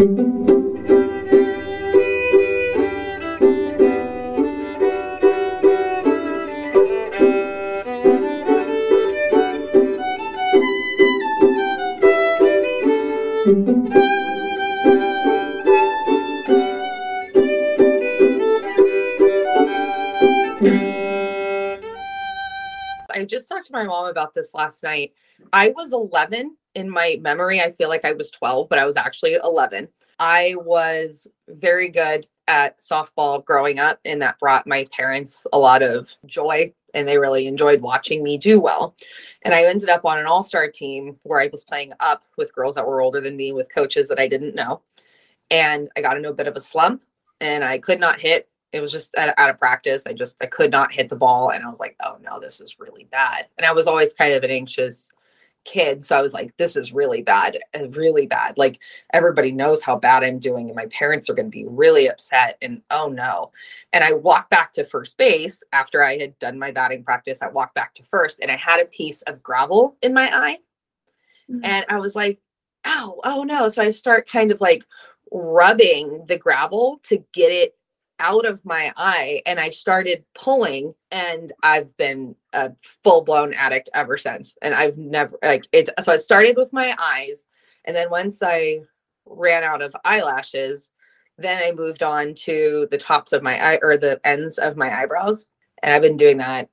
I just talked to my mom about this last night. I was 11 in my memory. I feel like I was 12, but I was actually 11. I was very good at softball growing up, and that brought my parents a lot of joy, and they really enjoyed watching me do well. And I ended up on an all star team where I was playing up with girls that were older than me with coaches that I didn't know. And I got into a bit of a slump, and I could not hit it was just out, of practice. I just I could not hit the ball, and I was like, oh no, this is really bad. And I was always kind of an anxious kid, so I was like, this is really bad, uh, really bad. Like everybody knows how bad I'm doing, and my parents are going to be really upset. And oh no. And I walked back to first base after I had done my batting practice. I walked back to first, and I had a piece of gravel in my eye, mm-hmm. and I was like, ow, oh no. So I start kind of like rubbing the gravel to get it out of my eye and I started pulling and I've been a full-blown addict ever since. And I've never like it's so I started with my eyes and then once I ran out of eyelashes, then I moved on to the tops of my eye or the ends of my eyebrows. And I've been doing that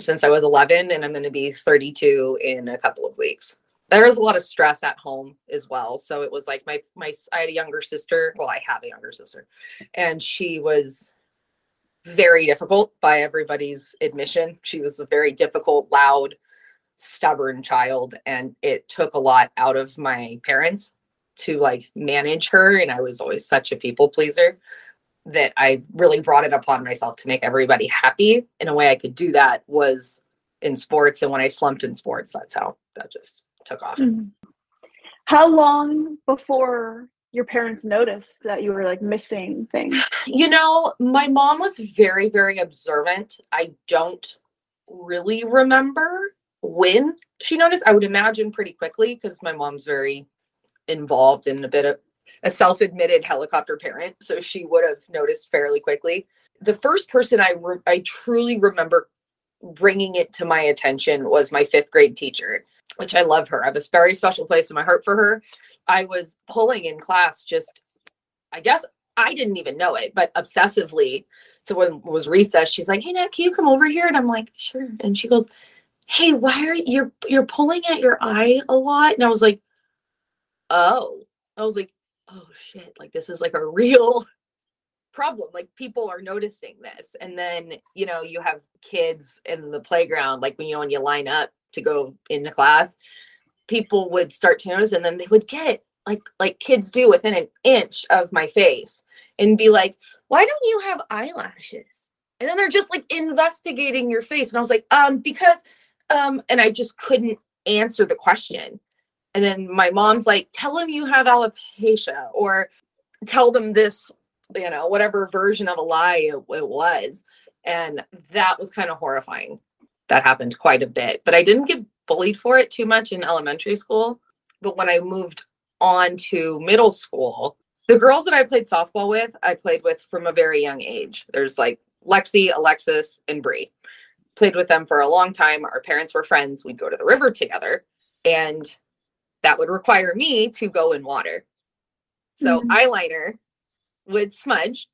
since I was 11 and I'm going to be 32 in a couple of weeks there was a lot of stress at home as well. So it was like my my i had a younger sister well i have a younger sister and she was very difficult by everybody's admission. She was a very difficult loud stubborn child and it took a lot out of my parents to like manage her and i was always such a people pleaser that i really brought it upon myself to make everybody happy. In a way i could do that was in sports and when i slumped in sports that's how that just took off. Mm-hmm. How long before your parents noticed that you were like missing things? You know, my mom was very, very observant. I don't really remember when she noticed. I would imagine pretty quickly because my mom's very involved in a bit of a self-admitted helicopter parent, so she would have noticed fairly quickly. The first person I re- I truly remember bringing it to my attention was my fifth grade teacher which I love her. I have a very special place in my heart for her. I was pulling in class just, I guess I didn't even know it, but obsessively. So when it was recess, she's like, "Hey, Nat, can you come over here?" And I'm like, "Sure." And she goes, "Hey, why are you you're, you're pulling at your eye a lot?" And I was like, "Oh." I was like, "Oh shit! Like this is like a real problem. Like people are noticing this." And then you know you have kids in the playground, like when you know when you line up to go into class, people would start to notice and then they would get like like kids do within an inch of my face and be like, "Why don't you have eyelashes?" And then they're just like investigating your face and I was like, "Um because um and I just couldn't answer the question. And then my mom's like, "Tell them you have alopecia or tell them this, you know, whatever version of a lie it, it was." And that was kind of horrifying that happened quite a bit. But I didn't get bullied for it too much in elementary school. But when I moved on to middle school, the girls that I played softball with, I played with from a very young age. There's like Lexi, Alexis, and Bree. Played with them for a long time. Our parents were friends. We'd go to the river together, and that would require me to go in water. So mm-hmm. eyeliner would smudge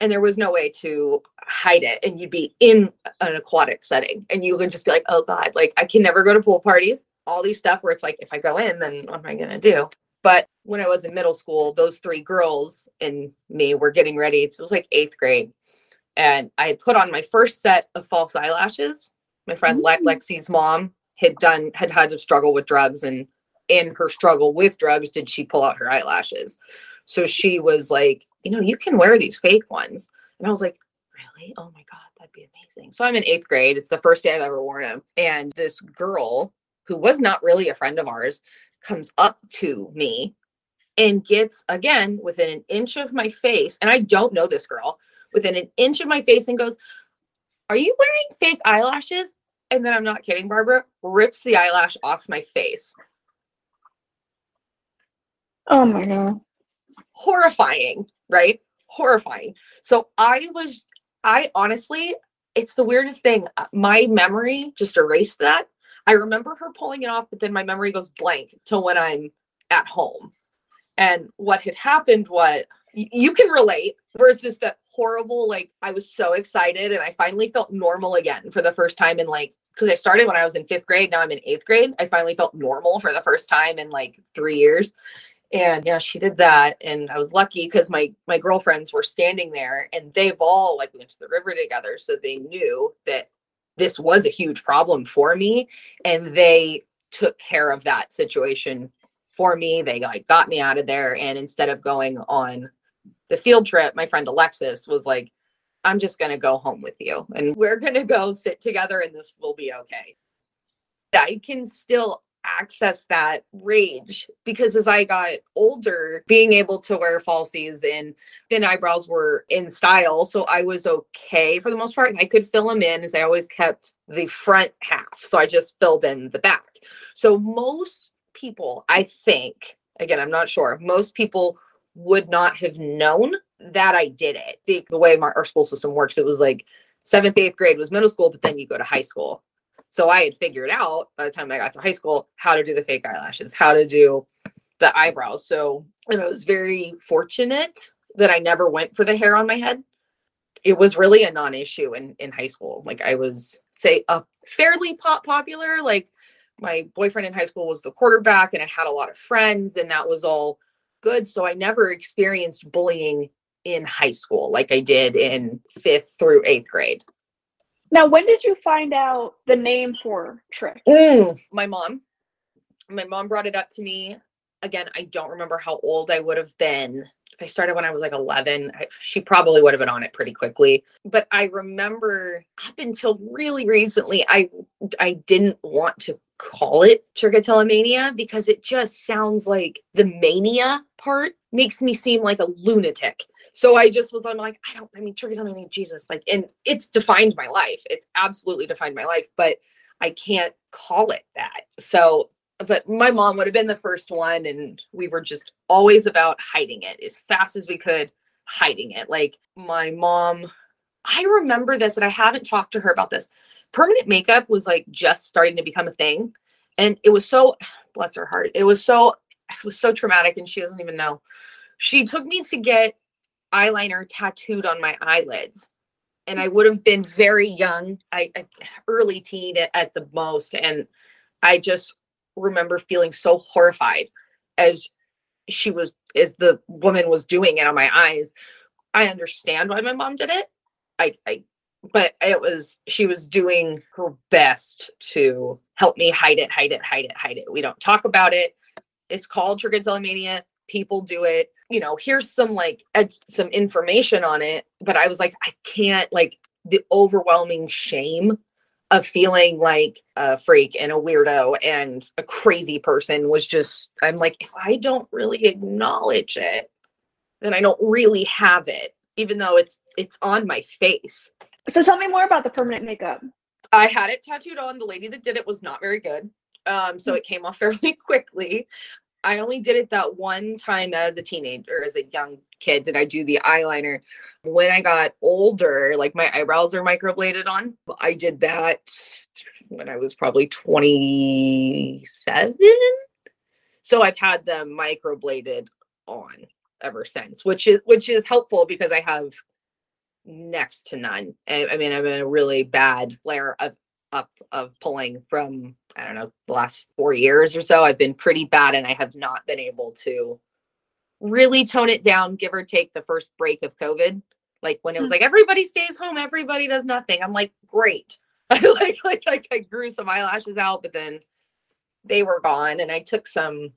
and there was no way to hide it and you'd be in an aquatic setting and you would just be like oh god like i can never go to pool parties all these stuff where it's like if i go in then what am i going to do? But when i was in middle school those three girls and me were getting ready it was like eighth grade and i had put on my first set of false eyelashes. My friend mm-hmm. lexi's mom had done had had to struggle with drugs and in her struggle with drugs did she pull out her eyelashes? So she was like you know, you can wear these fake ones. And I was like, really? Oh my God, that'd be amazing. So I'm in eighth grade. It's the first day I've ever worn them. And this girl who was not really a friend of ours comes up to me and gets again within an inch of my face. And I don't know this girl within an inch of my face and goes, Are you wearing fake eyelashes? And then I'm not kidding, Barbara, rips the eyelash off my face. Oh my God horrifying, right? Horrifying. So I was, I honestly, it's the weirdest thing. Uh, My memory just erased that. I remember her pulling it off, but then my memory goes blank till when I'm at home. And what had happened, what you can relate, versus that horrible, like I was so excited and I finally felt normal again for the first time in like, because I started when I was in fifth grade, now I'm in eighth grade. I finally felt normal for the first time in like three years and yeah she did that and i was lucky because my my girlfriends were standing there and they've all like went to the river together so they knew that this was a huge problem for me and they took care of that situation for me. They like got me out of there and instead of going on the field trip my friend alexis was like i'm just going to go home with you and we're going to go sit together and this will be okay. I can still access that rage because as I got older, being able to wear falsies and thin eyebrows were in style. So I was okay for the most part. And I could fill them in as I always kept the front half. So I just filled in the back. So most people, I think, again, I'm not sure, most people would not have known that I did it. The, the way my, our school system works, it was like seventh, eighth grade was middle school, but then you go to high school. So I had figured out by the time I got to high school how to do the fake eyelashes, how to do the eyebrows. So and I was very fortunate that I never went for the hair on my head. It was really a non-issue in in high school. Like I was say a fairly pop popular. Like my boyfriend in high school was the quarterback, and I had a lot of friends, and that was all good. So I never experienced bullying in high school like I did in fifth through eighth grade. Now, when did you find out the name for Trich? Mm, my mom. My mom brought it up to me. Again, I don't remember how old I would have been. I started when I was like 11. I, she probably would have been on it pretty quickly. But I remember up until really recently, I I didn't want to call it trichotillomania because it just sounds like the mania part makes me seem like a lunatic. So I just was, I'm like, I don't, I mean, trichotillomania, Jesus, like, and it's defined my life. It's absolutely defined my life, but I can't call it that. So, but my mom would have been the first one, and we were just always about hiding it as fast as we could, hiding it. Like my mom, I remember this, and I haven't talked to her about this. Permanent makeup was like just starting to become a thing. And it was so, bless her heart, it was so, it was so traumatic, and she doesn't even know. She took me to get eyeliner tattooed on my eyelids and I would have been very young, I, I early teen at, at the most, and I just remember feeling so horrified as she was as the woman was doing it on my eyes. I understand why my mom did it. I, I but it was she was doing her best to help me hide it, hide it, hide it, hide it. We don't talk about it. It's called trichotillomania. People do it you know, here's some like ed- some information on it, but I was like, I can't like the overwhelming shame of feeling like a freak and a weirdo and a crazy person was just I'm like, if I don't really acknowledge it, then I don't really have it, even though it's it's on my face. So tell me more about the permanent makeup. I had it tattooed on. The lady that did it was not very good. Um, so it came off fairly quickly. I only did it that one time as a teenager, as a young kid, did I do the eyeliner. When I got older, like my eyebrows are microbladed on. I did that when I was probably 27. So I've had them microbladed on ever since, which is which is helpful because I have next to none. I, I mean, I'm in a really bad flare of up of pulling from I don't know the last four years or so. I've been pretty bad, and I have not been able to really tone it down, give or take the first break of COVID. Like when it was Hmm. like everybody stays home, everybody does nothing. I'm like, great. I like like like I grew some eyelashes out, but then they were gone, and I took some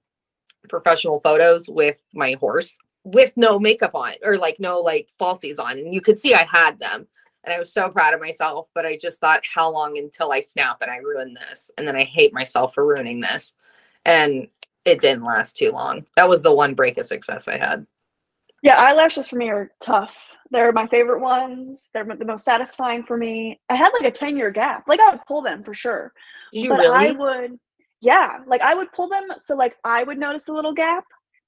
professional photos with my horse with no makeup on or like no like falsies on, and you could see I had them and I was so proud of myself. But I just thought, how long until I snap and I ruin this? And then I hate myself for ruining this. And it didn't last too long. That was the one break of success I had. Yeah, eyelashes for me are tough. They're my favorite ones. They're the most satisfying for me. I had like a 10 year gap. Like I would pull them for sure. You but really? I would, yeah, like I would pull them so like I would notice a little gap,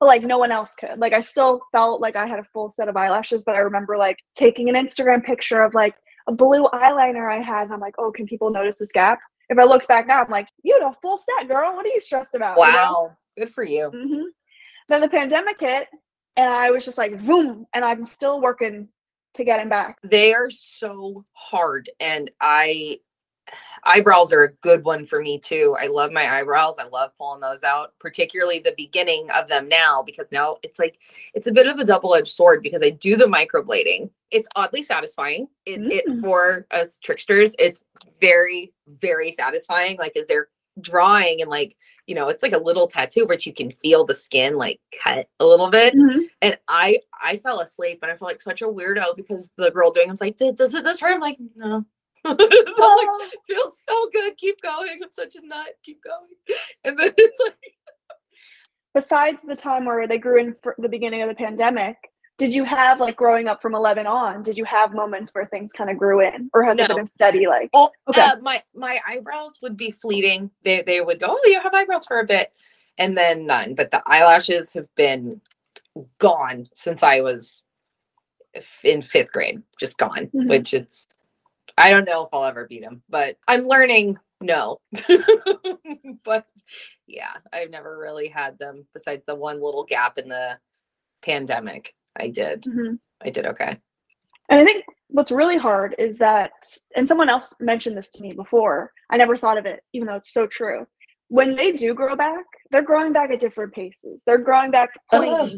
but like no one else could. Like I still felt like I had a full set of eyelashes, but I remember like taking an Instagram picture of like a blue eyeliner I had, and I'm like, oh, can people notice this gap? If I looked back now, I'm like, you had a full set, girl. What are you stressed about? you know? Wow. Good for you. hmm Then the pandemic hit, and I was just like, boom, and I'm still working to get him back. They are so hard. And I, eyebrows are a good one for me too. I love my eyebrows. I love pulling those out, particularly the beginning of them now, because now it's like, it's a bit of a double edged sword because I do the microblading. It's oddly satisfying. It, it Mm. for us trichsters, it's very, very satisfying. Like, as they're drawing and like, you know, it's like a little tattoo, but you can feel the skin like cut a little bit Mhm. and I I fell asleep and I felt like such a weirdo because the girl doing it was like, does, does it this hurt? I'm like, no. so I'm like, Oh, feels so good. Keep going. I'm such a nut. Keep going. And then it's like, besides the time where they grew in the beginning of the pandemic, did you have like growing up from 11 on, did you have moments where things kind of grew in or has it been steady like? oh, Okay. uh, my my eyebrows would be fleeting. They they would go, oh, you have eyebrows for a bit, and then none. But the eyelashes have been gone since I was in fifth grade, just gone. Mhm. Which it's, I don't know if I'll ever beat them, but I'm learning. No, but yeah, I've never really had them besides the one little gap in the pandemic. I did. Mhm. I did okay. And I think what's really hard is that, and someone else mentioned this to me before, I never thought of it, even though it's so true. When they do grow back, they're growing back at different paces. They're growing back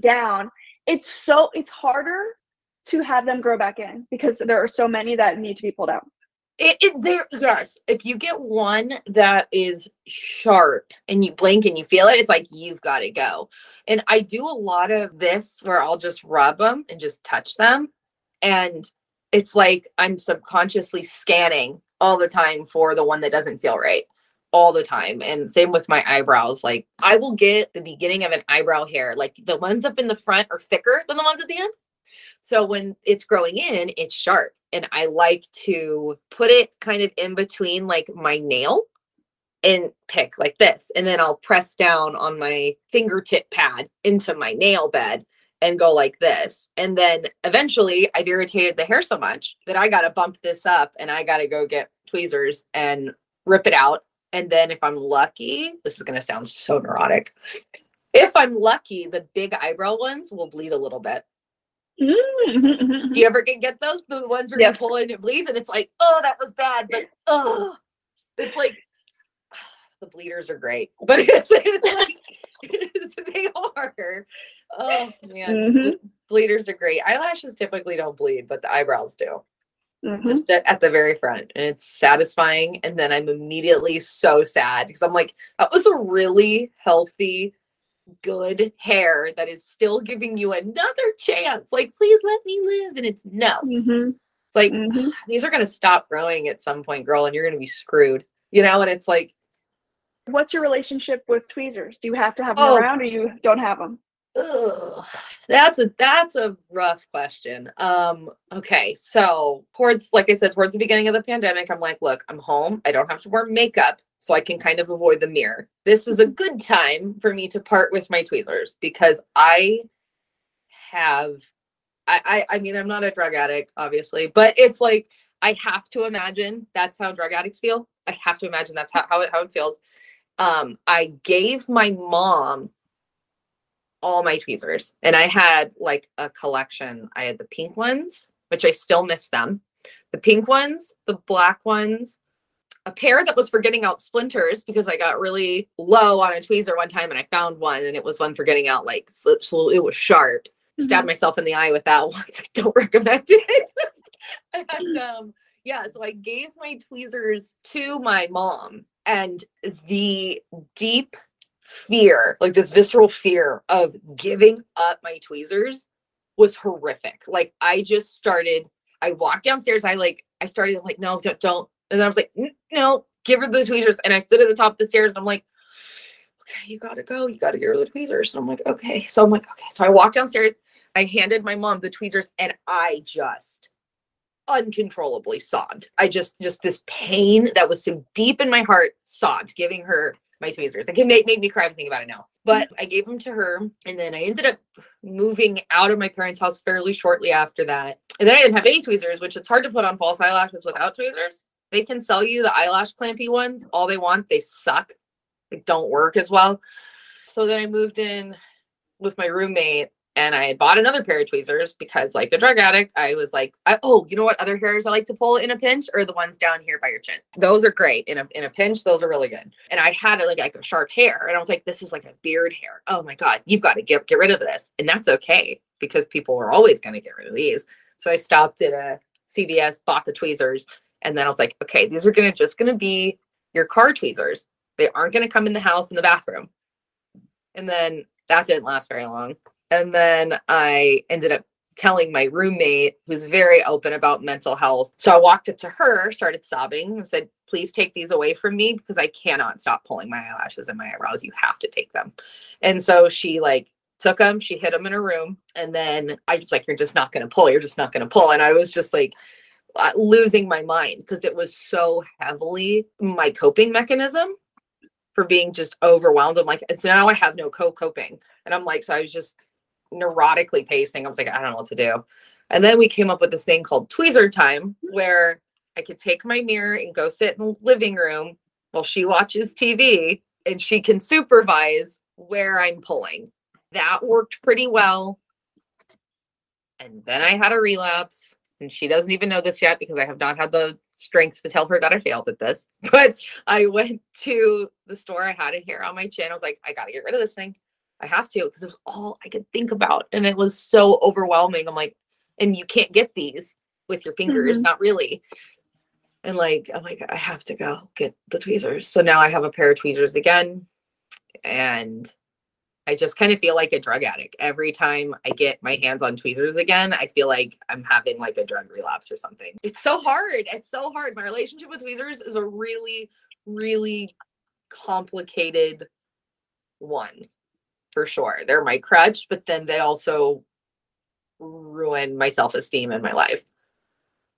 down. It's so, it's harder to have them grow back in because there are so many that need to be pulled out. It, it there yes. If you get one that is sharp and you blink and you feel it, it's like you've got to go. And I do a lot of this where I'll just rub them and just touch them, and it's like I'm subconsciously scanning all the time for the one that doesn't feel right all the time. And same with my eyebrows. Like I will get the beginning of an eyebrow hair, like the ones up in the front are thicker than the ones at the end. So when it's growing in, it's sharp. And I like to put it kind of in between like my nail and pick like this. And then I'll press down on my fingertip pad into my nail bed and go like this. And then eventually I've irritated the hair so much that I got to bump this up and I got to go get tweezers and rip it out. And then if I'm lucky, this is going to sound so neurotic. If I'm lucky, the big eyebrow ones will bleed a little bit. Mm-hmm. Do you ever get, get those? The ones where Yes. you pull and it bleeds and it's like, oh, that was bad. But oh, it's like the bleeders are great. But it's, it's like they are. Oh man. Mhm. Bleeders are great. Eyelashes typically don't bleed, but the eyebrows do. Mhm. Just at, at the very front. And it's satisfying. And then I'm immediately so sad because I'm like, that was a really healthy, good hair that is still giving you another chance. Like, please let me live. And it's no. Mhm. It's like Mhm. these are gonna stop growing at some point, girl, and you're gonna be screwed. You know, and it's like, What's your relationship with tweezers? Do you have to have them Oh. around or you don't have them? ugh, that's a that's a rough question. Um, okay, so towards like I said, towards the beginning of the pandemic, I'm like, look, I'm home. I don't have to wear makeup, so I can kind of avoid the mirror. This is a good time for me to part with my tweezers because I have I, I I mean I'm not a drug addict, obviously, but it's like I have to imagine that's how drug addicts feel. I have to imagine that's how, how it how it feels. Um, I gave my mom all my tweezers and I had like a collection. I had the pink ones, which I still miss them. The pink ones, the black ones, a pair that was for getting out splinters because I got really low on a tweezer one time and I found one and it was one for getting out like so, so it was sharp. Stabbed myself in the eye with that one. I don't recommend it. and um yeah, so I gave my tweezers to my mom and the deep fear, like this visceral fear of giving up my tweezers was horrific. Like I just started, I walked downstairs, I like, I started like, no, don't, don't. And then I was like, no, give her the tweezers. And I stood at the top of the stairs and I'm like, okay, you gotta go. You gotta get her the tweezers. And I'm like, okay. So I'm like, okay. So I walked downstairs, I handed my mom the tweezers and I just uncontrollably sobbed. I just, just this pain that was so deep in my heart sobbed, giving her my tweezers. It made, made me cry to think about it now. But I gave them to her, and then I ended up moving out of my parents' house fairly shortly after that. And then I didn't have any tweezers, which it's hard to put on false eyelashes without tweezers. They can sell you the eyelash clampy ones all they want. They suck. They don't work as well. So then I moved in with my roommate and I had bought another pair of tweezers because, like a drug addict, I was like, I, "Oh, you know what? Other hairs I like to pull in a pinch are the ones down here by your chin. Those are great in a in a pinch. Those are really good." And I had like like a sharp hair, and I was like, "This is like a beard hair. Oh my god, you've got to get get rid of this." And that's okay because people are always going to get rid of these. So I stopped at a CVS, bought the tweezers, and then I was like, "Okay, these are gonna just gonna be your car tweezers. They aren't gonna come in the house in the bathroom." And then that didn't last very long and then I ended up telling my roommate, who's very open about mental health. So I walked up to her, started sobbing, and said, Please take these away from me because I cannot stop pulling my eyelashes and my eyebrows. You have to take them. And so she like took them, she hid them in her room. And then I was like, You're just not going to pull. You're just not going to pull. And I was just like, Uh, losing my mind because it was so heavily my coping mechanism for being just overwhelmed. I'm like, it's now I have no co coping. And I'm like, so I was just neurotically pacing. I was like, I don't know what to do. And then we came up with this thing called tweezer time where I could take my mirror and go sit in the living room while she watches TV and she can supervise where I'm pulling. That worked pretty well. And then I had a relapse, and she doesn't even know this yet because I have not had the strength to tell her that I failed at this. But I went to the store, I had it here on my chin. I was like, I got to get rid of this thing. I have to because it was all I could think about. And it was so overwhelming. I'm like, and you can't get these with your fingers, mm-hmm. not really. And like, I'm like, I have to go get the tweezers. So now I have a pair of tweezers again. And I just kind of feel like a drug addict. Every time I get my hands on tweezers again, I feel like I'm having like a drug relapse or something. It's so hard. It's so hard. My relationship with tweezers is a really, really complicated one for sure. They're my crutch, but then they also ruin my self esteem in my life.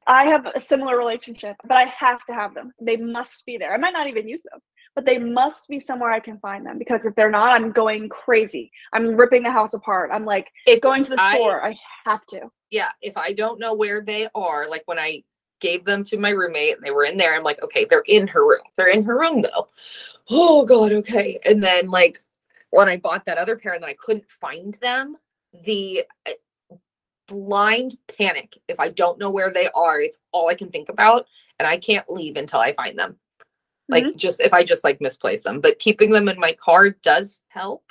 I have a similar relationship, but I have to have them. They must be there. I might not even use them, but they must be somewhere I can find them because if they're not, I'm going crazy. I'm ripping the house apart. I'm like, if going to the I, store, I have to. Yeah. If I don't know where they are, like when I gave them to my roommate and they were in there, I'm like, okay, they're in her room. They're in her room though. Oh God, okay. And then like when I bought that other pair and then I couldn't find them, the uh, blind panic. If I don't know where they are, it's all I can think about. And I can't leave until I find them. Like mm-hmm. just if I just like misplace them. But keeping them in my car does help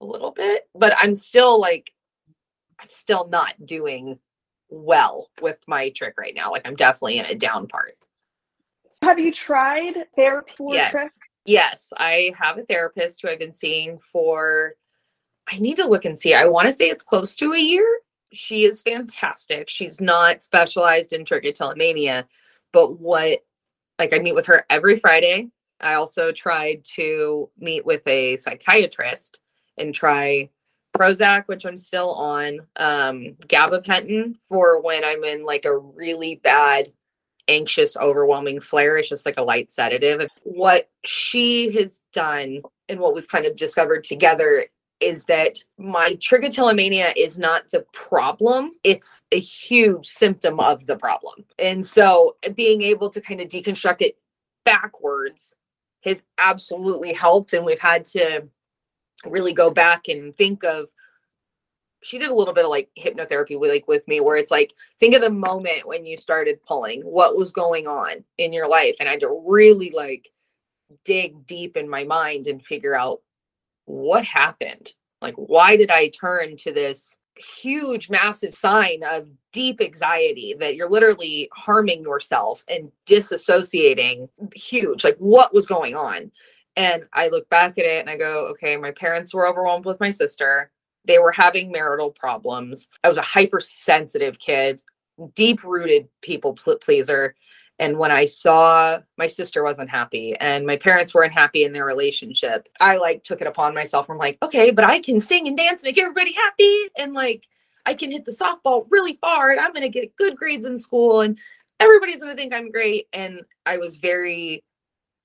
a little bit. But I'm still like, I'm still not doing well with my trich right now. Like I'm definitely in a down part. Have you tried therapy for yes. trich? Yes, I have a therapist who I've been seeing for, I need to look and see. I want to say it's close to a year. She is fantastic. She's not specialized in trichotillomania, but what, like, I meet with her every Friday. I also tried to meet with a psychiatrist and try Prozac, which I'm still on, um, gabapentin for when I'm in like a really bad anxious, overwhelming flare. It's just like a light sedative. What she has done and what we've kind of discovered together is that my trichotillomania is not the problem. It's a huge symptom of the problem. And so being able to kind of deconstruct it backwards has absolutely helped. And we've had to really go back and think of she did a little bit of like hypnotherapy with like with me where it's like think of the moment when you started pulling what was going on in your life and i had to really like dig deep in my mind and figure out what happened like why did i turn to this huge massive sign of deep anxiety that you're literally harming yourself and disassociating huge like what was going on and i look back at it and i go okay my parents were overwhelmed with my sister they were having marital problems. I was a hypersensitive kid, deep rooted people pleaser. And when I saw my sister wasn't happy and my parents weren't happy in their relationship, I like took it upon myself. I'm like, okay, but I can sing and dance, make everybody happy. And like, I can hit the softball really far and I'm going to get good grades in school and everybody's going to think I'm great. And I was very,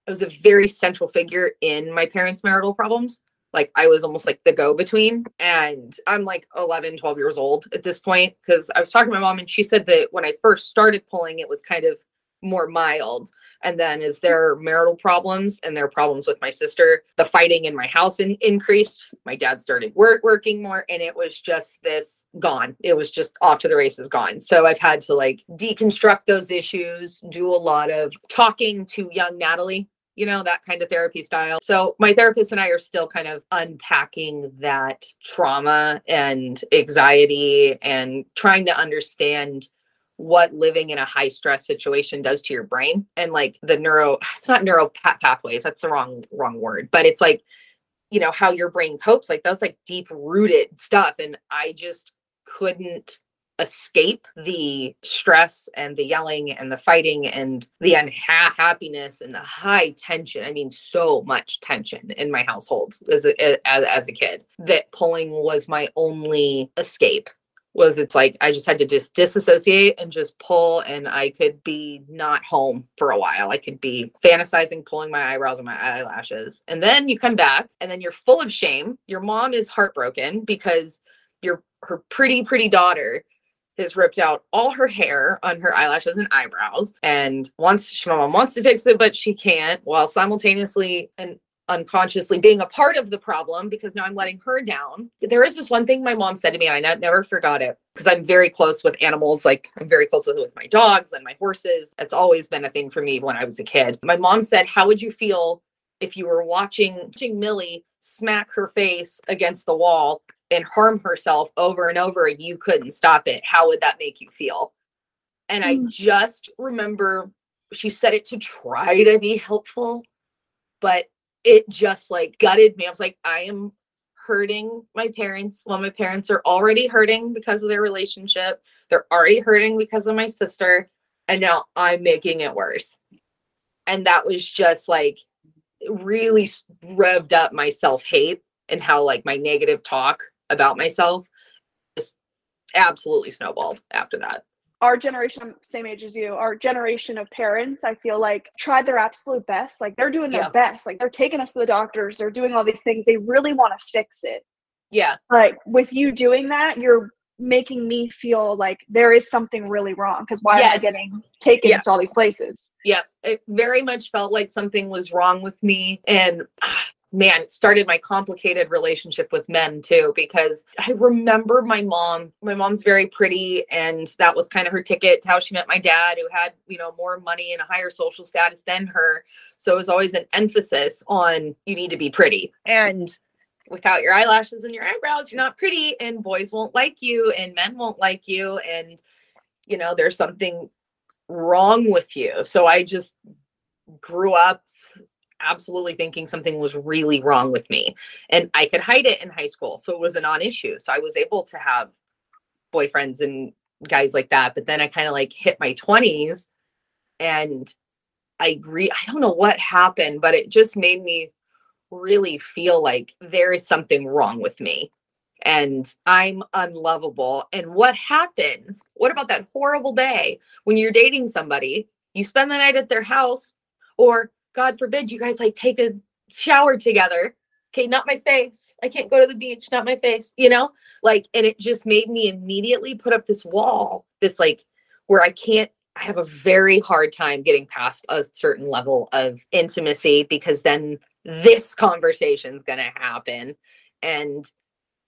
I was a very central figure in my parents' marital problems like I was almost like the go between. And I'm like 11, 12 years old at this point because I was talking to my mom and she said that when I first started pulling, it was kind of more mild. And then as their marital problems and their problems with my sister, the fighting in my house in- increased. My dad started work working more and it was just this gone. It was just off to the races gone. So I've had to like deconstruct those issues, do a lot of talking to young Natalie you know, that kind of therapy style. So my therapist and I are still kind of unpacking that trauma and anxiety and trying to understand what living in a high stress situation does to your brain and like the neuro it's not neuro pathways that's the wrong wrong word but it's like you know how your brain copes like those like deep rooted stuff and i just couldn't escape the stress and the yelling and the fighting and the unhappiness and the high tension. I mean, so much tension in my household as a, as, as a kid that pulling was my only escape was it's like I just had to just disassociate and just pull and I could be not home for a while. I could be fantasizing, pulling my eyebrows and my eyelashes. And then you come back and then you're full of shame. Your mom is heartbroken because your her pretty pretty daughter has ripped out all her hair on her eyelashes and eyebrows and wants she, mom wants to fix it but she can't while simultaneously and unconsciously being a part of the problem because now I'm letting her down. There is just one thing my mom said to me, and I never forgot it because I'm very close with animals. Like I'm very close with, with my dogs and my horses. It's always been a thing for me when I was a kid. My mom said, How would you feel if you were watching, watching Millie smack her face against the wall and harm herself over and over and you couldn't stop it how would that make you feel and i hmm. just remember she said it to try to be helpful but it just like gutted me. I was like i am hurting my parents. Well my parents are already hurting because of their relationship. They're already hurting because of my sister and now i'm making it worse. And that was just like really revved up my self-hate and how like my negative talk about myself just absolutely snowballed after that our generation same age as you our generation of parents i feel like tried their absolute best. Like they're doing their yeah. best. Like they're taking us to the doctors. They're doing all these things. They really want to fix it. Yeah. Like with you doing that you're making me feel like there is something really wrong because why yes. am i getting taken yeah. to all these places? Yeah. It very much felt like something was wrong with me and ah, man, started my complicated relationship with men too, because I remember my mom, my mom's very pretty, and that was kind of her ticket to how she met my dad, who had, you know, more money and a higher social status than her. So it was always an emphasis on you need to be pretty. And without your eyelashes and your eyebrows, you're not pretty, and boys won't like you, and men won't like you. And, you know, there's something wrong with you. So I just grew up absolutely thinking something was really wrong with me. And I could hide it in high school. So it was a non issue. So I was able to have boyfriends and guys like that. But then I kind of like hit my 20s and I agree. I don't know what happened, but it just made me really feel like there is something wrong with me and I'm unlovable. And what happens? What about that horrible day when you're dating somebody? You spend the night at their house, or God forbid you guys like take a shower together. Okay, not my face. I can't go to the beach, not my face, you know? Like, and it just made me immediately put up this wall, this like where I can't, I have a very hard time getting past a certain level of intimacy because then this conversation's gonna happen and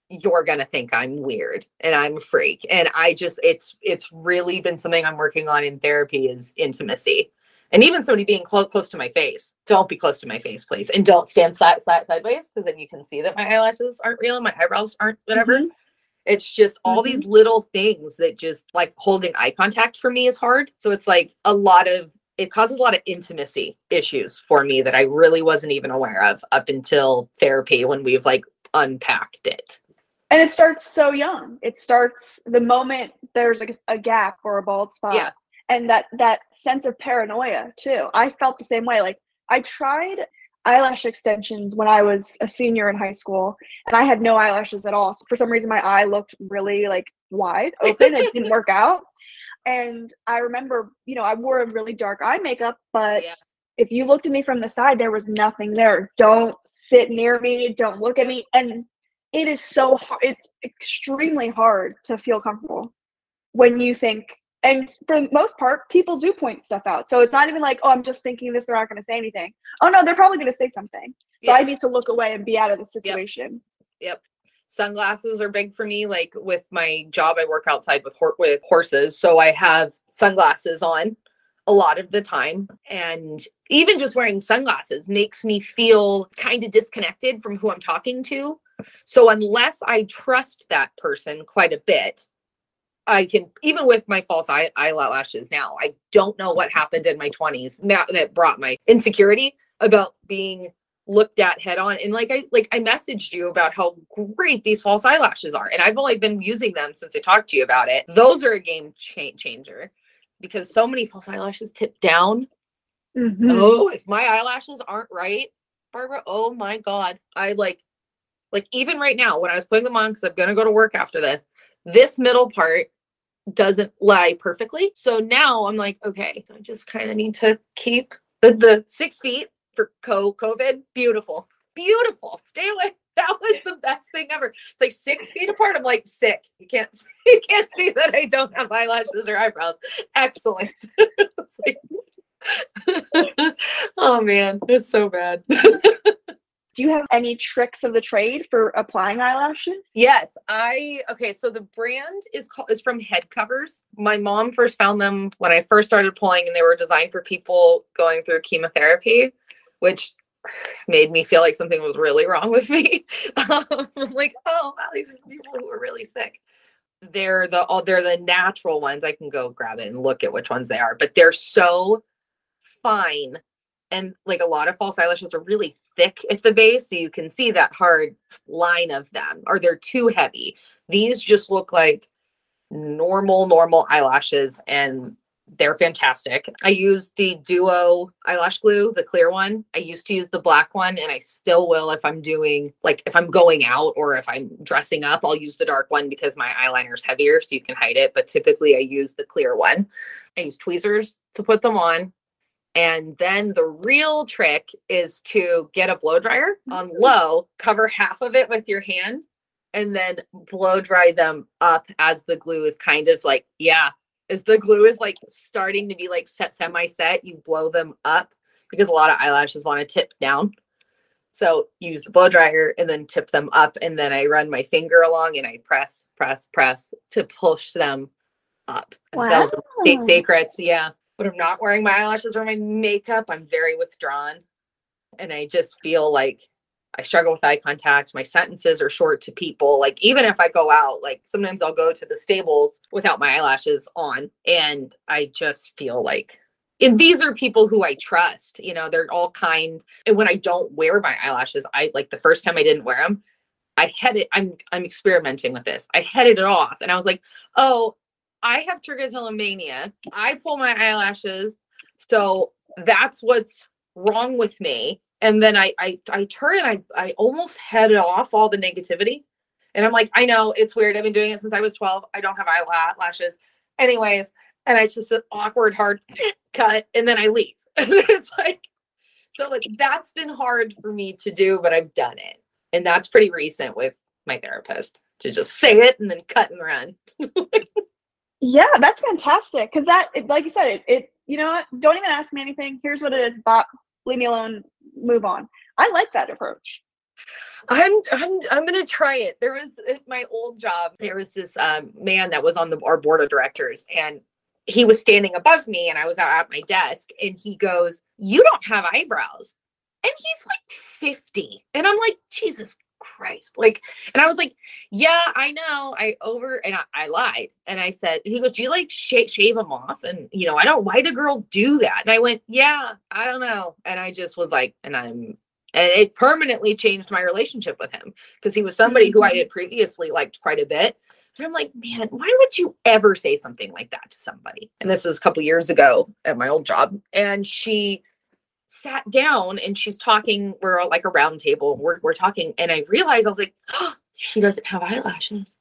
you're gonna think I'm weird and I'm a freak. And I just it's it's really been something I'm working on in therapy is intimacy and even somebody being close close to my face don't be close to my face please. And don't stand side, side sideways because then you can see that my eyelashes aren't real and my eyebrows aren't whatever. Mm-hmm. it's just all mm-hmm. these little things that just like holding eye contact for me is hard. So it's like a lot of it causes a lot of intimacy issues for me that i really wasn't even aware of up until therapy when we've like unpacked it. And it starts so young. It starts the moment there's like a, a gap or a bald spot. Yeah and that that sense of paranoia too i felt the same way like i tried eyelash extensions when i was a senior in high school and i had no eyelashes at all so for some reason my eye looked really like wide open it didn't work out and i remember you know i wore a really dark eye makeup but yeah. if you looked at me from the side, there was nothing there. Don't sit near me. Don't look at me. And it is so hard. It's extremely hard to feel comfortable when you think, and for the most part, people do point stuff out. So it's not even like, oh, I'm just thinking this, they're not going to say anything. Oh, no, they're probably going to say something. So Yeah. I need to look away and be out of the situation. Yep. Sunglasses are big for me. Like with my job, I work outside with hor- with horses, so I have sunglasses on a lot of the time. And even just wearing sunglasses makes me feel kind of disconnected from who I'm talking to. So unless I trust that person quite a bit, I can even with my false eye eyelashes now. I don't know what happened in my 20s that, brought my insecurity about being looked at head on and like i like i messaged you about how great these false eyelashes are and i've only been using them since i talked to you about it those are a game cha- changer because so many false eyelashes tip down Mhm. oh if my eyelashes aren't right barbara oh my god i like like even right now when i was putting them on because i'm gonna go to work after this this middle part doesn't lie perfectly. So now i'm like okay i just kind of need to keep the, the six feet for co covid beautiful beautiful stay away. That was the best thing ever. It's like six feet apart i'm like sick you can't you can't see that i don't have eyelashes or eyebrows. Excellent. Like- oh man it's so bad Do you have any tricks of the trade for applying eyelashes? Yes, I okay. So the brand is called is from Head Covers. My mom first found them when I first started pulling, and they were designed for people going through chemotherapy, which made me feel like something was really wrong with me. um, I'm like, oh wow, these are people who are really sick. They're the all they're the natural ones. I can go grab it and look at which ones they are, but they're so fine. And like a lot of false eyelashes are really thick at the base, so you can see that hard line of them, or they're too heavy. These just look like normal, normal eyelashes, and they're fantastic. I use the Duo eyelash glue, the clear one. I used to use the black one, and I still will if I'm doing like if I'm going out or if I'm dressing up, I'll use the dark one because my eyeliner is heavier, so you can hide it. But typically, I use the clear one. I use tweezers to put them on. And then the real trick is to get a blow dryer mm-hmm. on low, cover half of it with your hand, and then blow dry them up as the glue is kind of like, yeah, as the glue is like starting to be like set semi set, you blow them up because a lot of eyelashes want to tip down. So use the blow dryer and then tip them up. And then I run my finger along and I press, press, press to push them up. Are big secrets. Yeah. When I'm not wearing my eyelashes or my makeup, I'm very withdrawn. And I just feel like I struggle with eye contact. My sentences are short to people. Like, even if I go out, like sometimes I'll go to the stables without my eyelashes on. And I just feel like, and these are people who I trust, you know, they're all kind. And when I don't wear my eyelashes, I like the first time I didn't wear them, I headed, I'm, I'm experimenting with this. I headed it off and I was like, oh, I have trichotillomania. I pull my eyelashes. So that's what's wrong with me. And then I I I turn and I I almost head off all the negativity. And I'm like, I know it's weird. I've been doing it since I was 12. I don't have eyelashes. Anyways, and I just an awkward hard cut and then I leave. And it's like so like that's been hard for me to do, but I've done it. And that's pretty recent with my therapist to just say it and then cut and run. Yeah, that's fantastic. Because that, it, like you said, it, it, you know what? Don't even ask me anything. Here's what it is. Bop, leave me alone. Move on. I like that approach. I'm I'm I'm gonna try it. There was my old job. There was this um, man that was on the our board of directors, and he was standing above me, and I was out at my desk, and he goes, "You don't have eyebrows," and he's like fifty, and I'm like, Jesus Christ, like, and I was like, Yeah, I know, I over, and I, I lied, and I said, and he goes, Do you like shave shave them off? And you know, I don't. Why do girls do that? And I went, Yeah, I don't know, and I just was like, and I'm and it permanently changed my relationship with him because he was somebody who I mm-hmm. had previously liked quite a bit. But I'm like, man, why would you ever say something like that to somebody? And this was a couple years ago at my old job. And she sat down and she's talking. We're all like a round table. We're, we're talking. And I realized I was like, oh, she doesn't have eyelashes.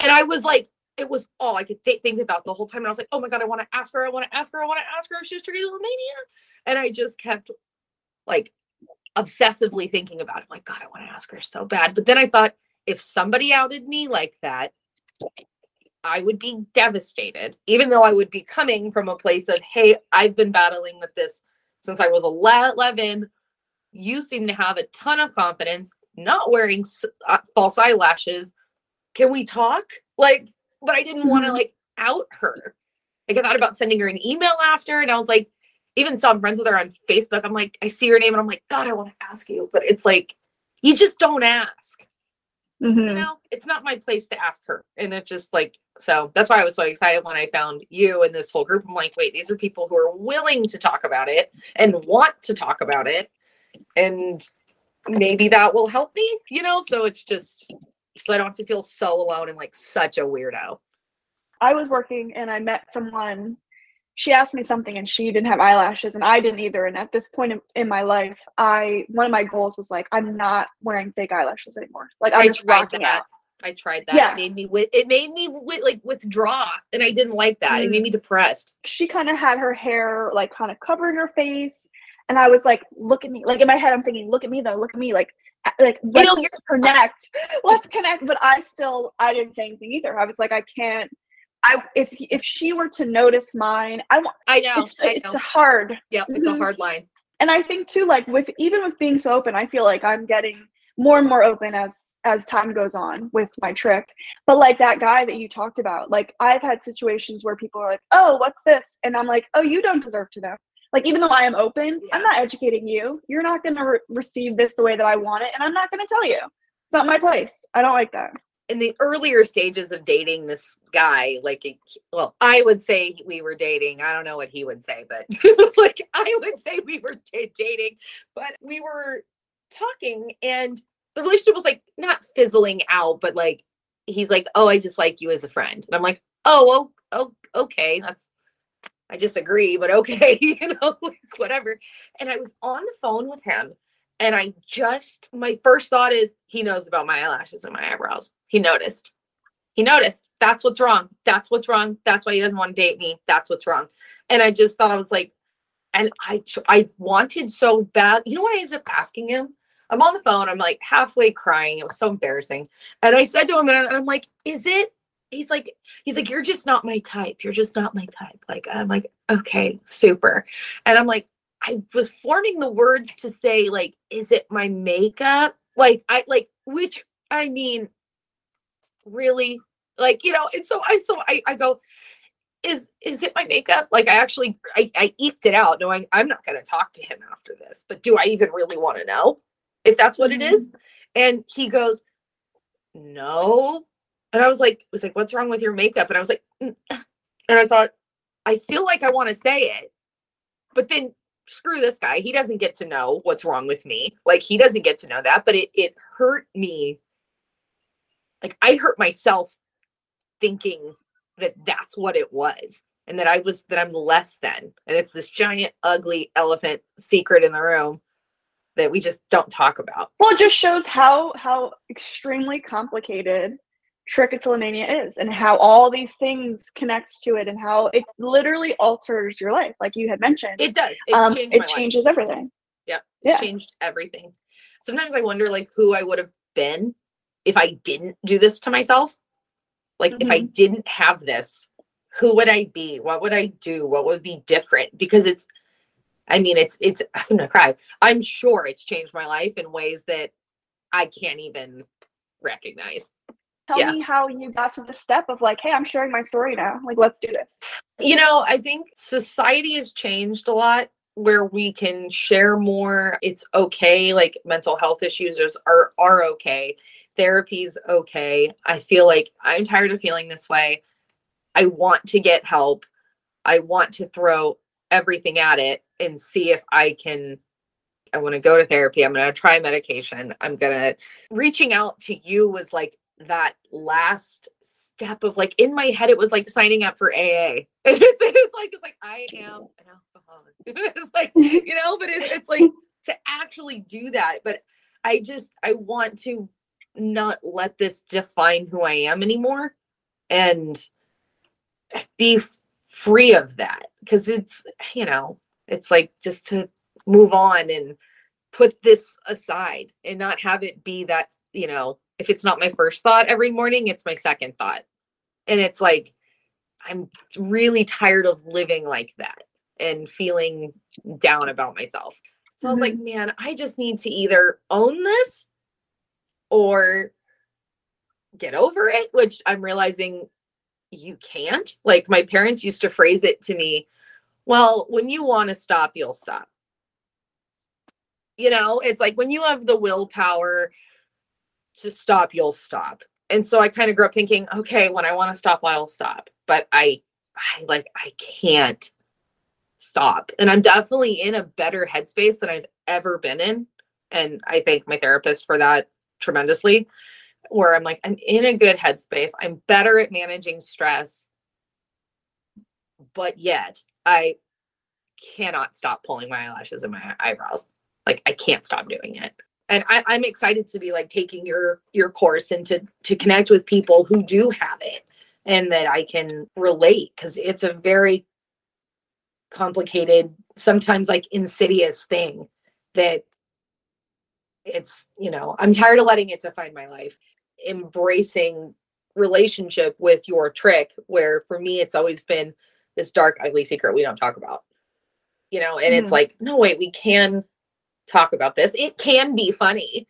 And I was like, it was all I could th- think about the whole time. And I was like, oh my God, I want to ask her. I want to ask her. I want to ask her if she's trichotillomania. And I just kept like obsessively thinking about it. I'm like, God, I want to ask her so bad. But then I thought, if somebody outed me like that, I would be devastated, even though I would be coming from a place of, hey, I've been battling with this since I was 11. You seem to have a ton of confidence, not wearing uh, false eyelashes. Can we talk? Like, but I didn't want to Mhm. like out her. Like, I thought about sending her an email after, and I was like, even so, I'm friends with her on Facebook. I'm like, I see her name, and I'm like, God, I want to ask you, but it's like, you just don't ask you Mhm. know, it's not my place to ask her. And it's just like, so that's why I was so excited when I found you and this whole group. I'm like, wait, these are people who are willing to talk about it and want to talk about it. And maybe that will help me, you know? So it's just, so I don't have to feel so alone and like such a weirdo. I was working and I met someone. She asked me something and she didn't have eyelashes and I didn't either. And at this point in, in my life, I one of my goals was like I'm not wearing fake eyelashes anymore. Like I'm I just rocking that. out. I tried that. Yeah. It made me, it made me like withdraw and I didn't like that. It made Mm. me depressed. She kind of had her hair like kind of covering her face, and I was like, "Look at me!" Like in my head, I'm thinking, "Look at me, though. Look at me!" Like, like let's you're- connect. Let's connect. But I still, I didn't say anything either. I was like, I can't. I if if she were to notice mine, I want. I know. It's I it's know. hard. Yeah, It's a Mhm. hard line. and i think too like with even with being so open i feel like i'm getting more and more open as as time goes on with my trich but like that guy that you talked about like i've had situations where people are like oh what's this? And i'm like oh you don't deserve to know. Like even though i am open Yeah. i'm not educating you. You're not going to re- receive this the way that i want it and i'm not going to tell you. It's not my place. I don't like that. In the earlier stages of dating this guy, like, well, I would say we were dating. I don't know what he would say, but it was like, I would say we were da- dating, but we were talking and the relationship was like not fizzling out, but like, he's like, oh, I just like you as a friend. And I'm like, oh, oh, oh okay. That's, I disagree, but okay, you know, like, whatever. And I was on the phone with him and I just, my first thought is, he knows about my eyelashes and my eyebrows. He noticed. He noticed. That's what's wrong. That's what's wrong. That's why he doesn't want to date me. That's what's wrong. And I just thought I was like, and I, I wanted so bad. You know what I ended up asking him? I'm on the phone. I'm like halfway crying. It was so embarrassing. And I said to him, and I'm like, is it? He's like, he's like, you're just not my type. You're just not my type. Like, I'm like, okay, super. And I'm like, I was forming the words to say, like, is it my makeup? Like, I like, which I mean, really, like, you know, and so I, so I, I go, is is it my makeup? Like, I actually, I, I eked it out, knowing I'm not going to talk to him after this. But do I even really want to know if that's what it is? And he goes, no. And I was like, was like, what's wrong with your makeup? And I was like, "Mm." and I thought, I feel like I want to say it, but then screw this guy. He doesn't get to know what's wrong with me. Like he doesn't get to know that, but it it hurt me. Like I hurt myself thinking that that's what it was and that I was that I'm less than. And it's this giant ugly elephant secret in the room that we just don't talk about. Well, it just shows how how extremely complicated trichotillomania is, and how all these things connect to it, and how it literally alters your life, like you had mentioned. It does. It's um, changed it life. changes everything. Yeah. Yeah. It changed everything. Sometimes I wonder like who I would have been if I didn't do this to myself. Like if I didn't have this, who would I be? What would I do? What would be different? Because it's I mean it's it's I'm gonna cry. I'm sure it's changed my life in ways that I can't even recognize. Tell yeah. me how you got to the step of like, hey, I'm sharing my story now. Like, let's do this. You know, I think society has changed a lot where we can share more. It's okay. Like mental health issues are are okay. Therapy's okay. I feel like I'm tired of feeling this way. I want to get help. I want to throw everything at it and see if I can I want to go to therapy. I'm going to try medication. I'm going to reaching out to you was like that last step of like in my head it was like signing up for AA. It's, it's like it's like I am an alcoholic. it's like you know, but it's it's like to actually do that. But I just I want to not let this define who I am anymore and be free of that because it's you know it's like just to move on and put this aside and not have it be that you know if it's not my first thought every morning it's my second thought. And it's like i'm really tired of living like that and feeling down about myself. So i was like mm-hmm. man i just need to either own this or get over it which i'm realizing you can't. Like my parents used to phrase it to me well when you want to stop you'll stop. You know it's like when you have the willpower to stop you'll stop. And so i kind of grew up thinking okay when i want to stop i'll stop. But i i like i can't stop. And i'm definitely in a better headspace than i've ever been in. And i thank my therapist for that tremendously where i'm like i'm in a good headspace. I'm better at managing stress but yet i cannot stop pulling my eyelashes and my eyebrows. Like i can't stop doing it. And I, i'm excited to be like taking your your course and to to connect with people who do have it and that i can relate because it's a very complicated sometimes like insidious thing that it's you know i'm tired of letting it define my life. Embracing relationship with your trich where for me it's always been this dark ugly secret we don't talk about. You know and it's Mhm. like no wait we can talk about this. It can be funny